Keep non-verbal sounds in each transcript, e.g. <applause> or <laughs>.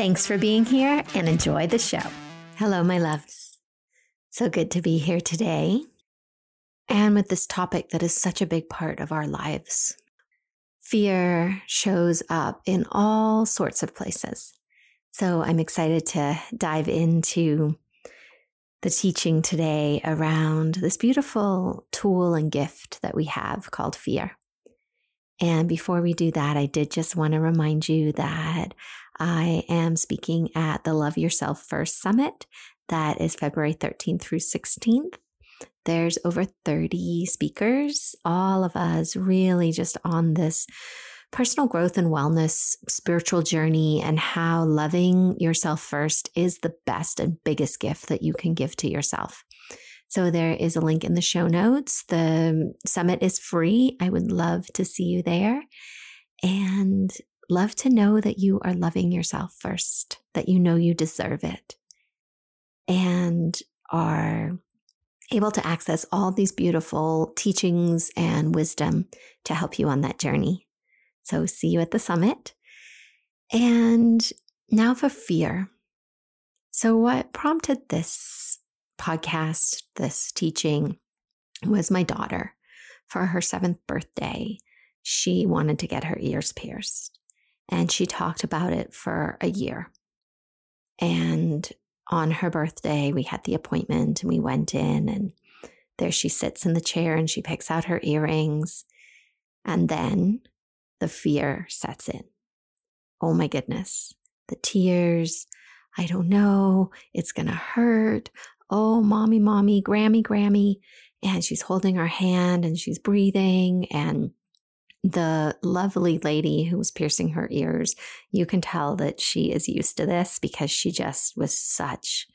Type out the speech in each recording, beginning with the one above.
Thanks for being here and enjoy the show. Hello, my loves. So good to be here today. And with this topic that is such a big part of our lives. Fear shows up in all sorts of places. So I'm excited to dive into the teaching today around this beautiful tool and gift that we have called fear. And before we do that, I did just want to remind you that I am speaking at the Love Yourself First Summit. That is February 13th through 16th. There's over 30 speakers, all of us really just on this personal growth and wellness spiritual journey and how loving yourself first is the best and biggest gift that you can give to yourself. So there is a link in the show notes. The summit is free. I would love to see you there. And love to know that you are loving yourself first, that you know you deserve it, and are able to access all these beautiful teachings and wisdom to help you on that journey. So, see you at the summit. And now for fear. So, what prompted this podcast, this teaching, was my daughter. For her seventh birthday, she wanted to get her ears pierced. And she talked about it for a year. And on her birthday, we had the appointment and we went in, and there she sits in the chair and she picks out her earrings. And then the fear sets in. Oh my goodness, the tears. I don't know. It's going to hurt. Oh, mommy, mommy, Grammy, Grammy. And she's holding her hand and she's breathing. And the lovely lady who was piercing her ears, you can tell that she is used to this because she just was such,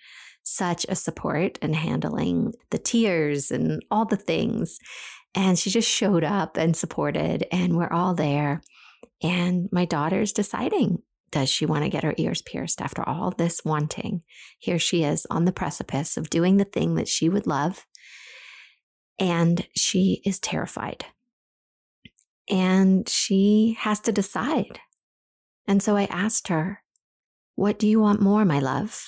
such a support in handling the tears and all the things. And she just showed up and supported, and we're all there. And my daughter's deciding does she want to get her ears pierced after all this wanting? Here she is on the precipice of doing the thing that she would love. And she is terrified and she has to decide. And so I asked her, What do you want more, my love?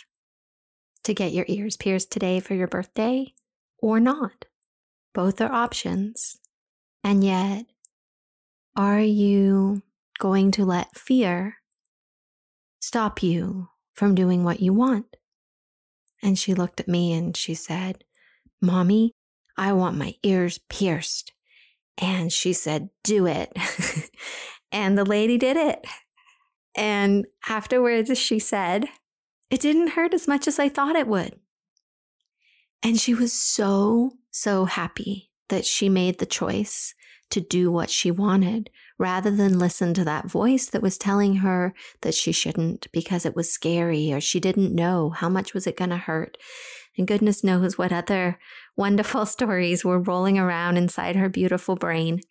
To get your ears pierced today for your birthday or not? Both are options. And yet, are you going to let fear stop you from doing what you want? And she looked at me and she said, Mommy, I want my ears pierced. And she said, Do it. <laughs> and the lady did it. And afterwards, she said, It didn't hurt as much as I thought it would. And she was so, so happy that she made the choice to do what she wanted rather than listen to that voice that was telling her that she shouldn't because it was scary or she didn't know how much was it going to hurt. And goodness knows what other wonderful <laughs> stories were rolling around inside her beautiful brain.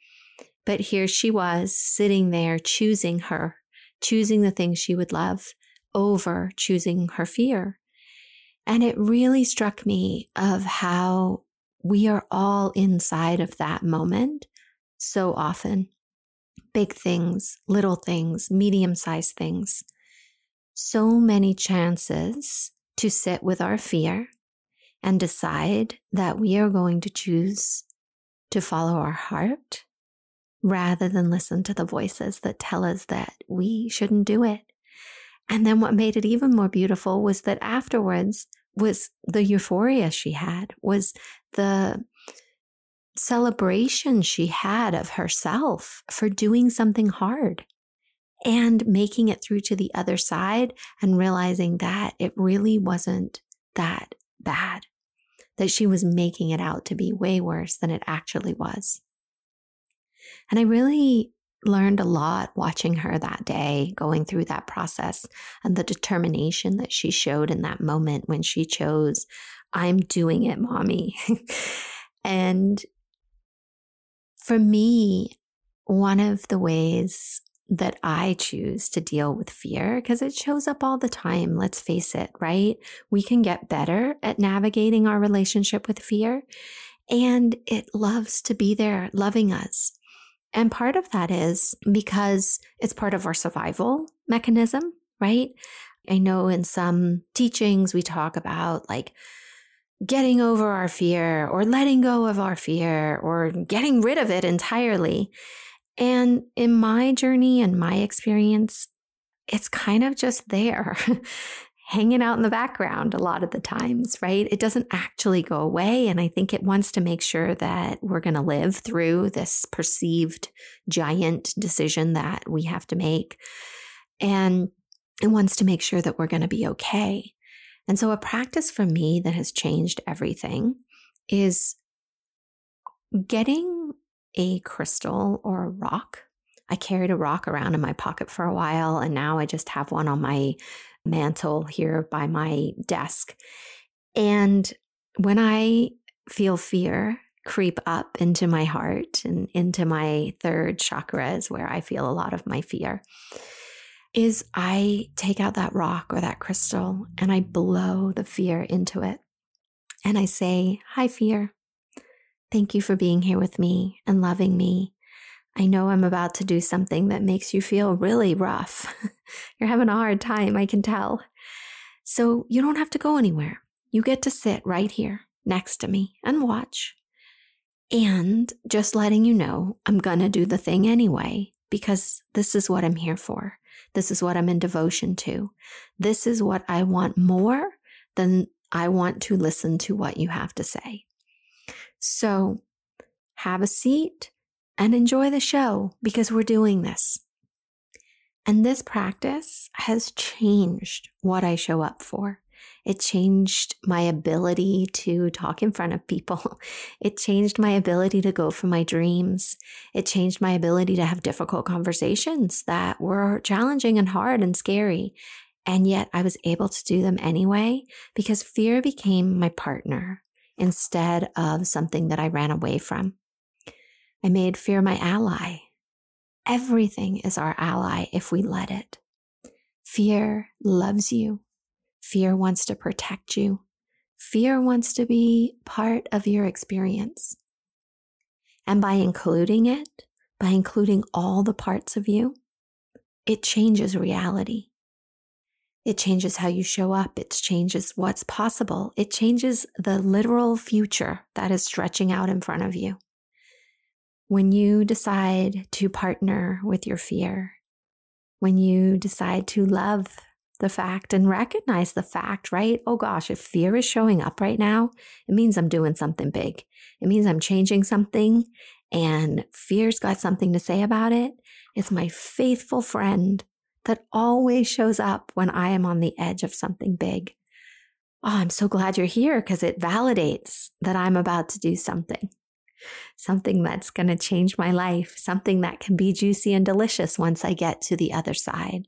But here she was sitting there choosing her, choosing the things she would love over choosing her fear. And it really struck me of how we are all inside of that moment so often. Big things, little things, medium sized things. So many chances to sit with our fear and decide that we are going to choose to follow our heart rather than listen to the voices that tell us that we shouldn't do it. And then what made it even more beautiful was that afterwards was the euphoria she had, was the celebration she had of herself for doing something hard and making it through to the other side and realizing that it really wasn't that bad that she was making it out to be way worse than it actually was. And I really learned a lot watching her that day, going through that process, and the determination that she showed in that moment when she chose, I'm doing it, mommy. <laughs> and for me, one of the ways that I choose to deal with fear, because it shows up all the time, let's face it, right? We can get better at navigating our relationship with fear, and it loves to be there, loving us. And part of that is because it's part of our survival mechanism, right? I know in some teachings we talk about like getting over our fear or letting go of our fear or getting rid of it entirely. And in my journey and my experience, it's kind of just there. <laughs> hanging out in the background a lot of the times, right? It doesn't actually go away. And I think it wants to make sure that we're going to live through this perceived giant decision that we have to make. And it wants to make sure that we're going to be okay. And so, a practice for me that has changed everything is getting a crystal or a rock. I carried a rock around in my pocket for a while, and now I just have one on my mantle here by my desk. And when I feel fear creep up into my heart and into my third chakra is where I feel a lot of my fear is I take out that rock or that crystal and I blow the fear into it. And I say, Hi, fear. Thank you for being here with me and loving me I know I'm about to do something that makes you feel really rough. <laughs> You're having a hard time, I can tell. So you don't have to go anywhere. You get to sit right here next to me and watch. And just letting you know, I'm going to do the thing anyway, because this is what I'm here for. This is what I'm in devotion to. This is what I want more than I want to listen to what you have to say. So have a seat and enjoy the show because we're doing this. And this practice has changed what I show up for. It changed my ability to talk in front of people. <laughs> It changed my ability to go for my dreams. It changed my ability to have difficult conversations that were challenging and hard and scary. And yet I was able to do them anyway because fear became my partner instead of something that I ran away from. I made fear my ally. Everything is our ally if we let it. Fear loves you. Fear wants to protect you. Fear wants to be part of your experience. And by including it, by including all the parts of you, it changes reality. It changes how you show up. It changes what's possible. It changes the literal future that is stretching out in front of you. When you decide to partner with your fear, when you decide to love the fact and recognize the fact, right? Oh gosh, if fear is showing up right now, it means I'm doing something big. It means I'm changing something, and fear's got something to say about it. It's my faithful friend that always shows up when I am on the edge of something big. Oh, I'm so glad you're here because it validates that I'm about to do something something that's going to change my life, something that can be juicy and delicious once I get to the other side,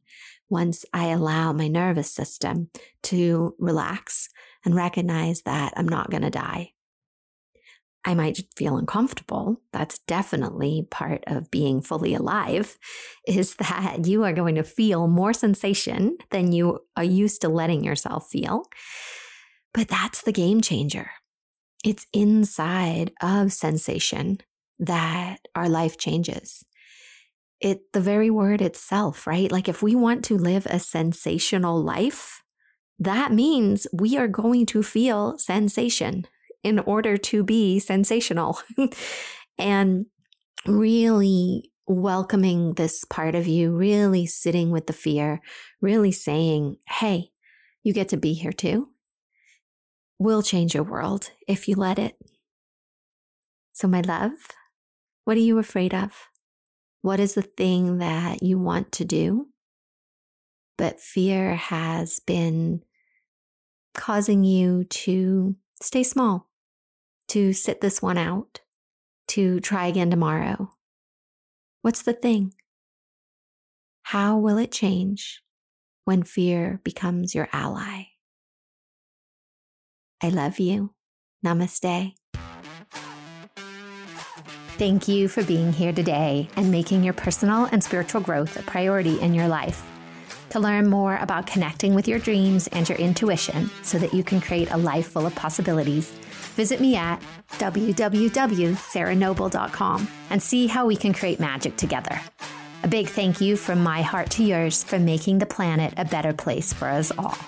once I allow my nervous system to relax and recognize that I'm not going to die. I might feel uncomfortable. That's definitely part of being fully alive, is that you are going to feel more sensation than you are used to letting yourself feel. But that's the game changer. It's inside of sensation that our life changes. It, the very word itself, right? Like if we want to live a sensational life, that means we are going to feel sensation in order to be sensational. <laughs> and really welcoming this part of you, really sitting with the fear, really saying, Hey, you get to be here too We'll change your world if you let it. So, my love, what are you afraid of? What is the thing that you want to do? But fear has been causing you to stay small, to sit this one out, to try again tomorrow. What's the thing? How will it change when fear becomes your ally? I love you. Namaste. Thank you for being here today and making your personal and spiritual growth a priority in your life. To learn more about connecting with your dreams and your intuition so that you can create a life full of possibilities, visit me at www.sarahnoble.com and see how we can create magic together. A big thank you from my heart to yours for making the planet a better place for us all.